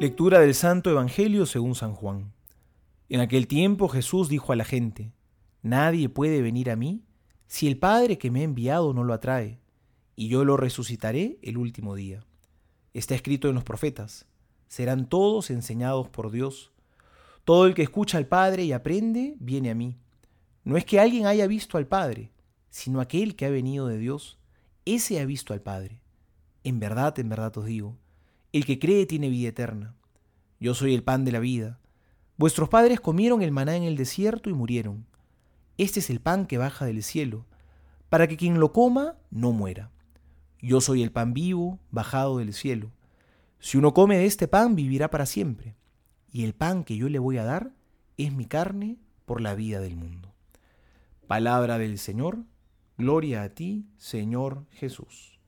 Lectura del Santo Evangelio según San Juan. En aquel tiempo Jesús dijo a la gente, Nadie puede venir a mí si el Padre que me ha enviado no lo atrae, y yo lo resucitaré el último día. Está escrito en los profetas, serán todos enseñados por Dios. Todo el que escucha al Padre y aprende, viene a mí. No es que alguien haya visto al Padre, sino aquel que ha venido de Dios, ese ha visto al Padre. En verdad, en verdad os digo, el que cree tiene vida eterna. Yo soy el pan de la vida. Vuestros padres comieron el maná en el desierto y murieron. Este es el pan que baja del cielo, para que quien lo coma no muera. Yo soy el pan vivo, bajado del cielo. Si uno come de este pan, vivirá para siempre. Y el pan que yo le voy a dar es mi carne por la vida del mundo. Palabra del Señor, gloria a ti, Señor Jesús.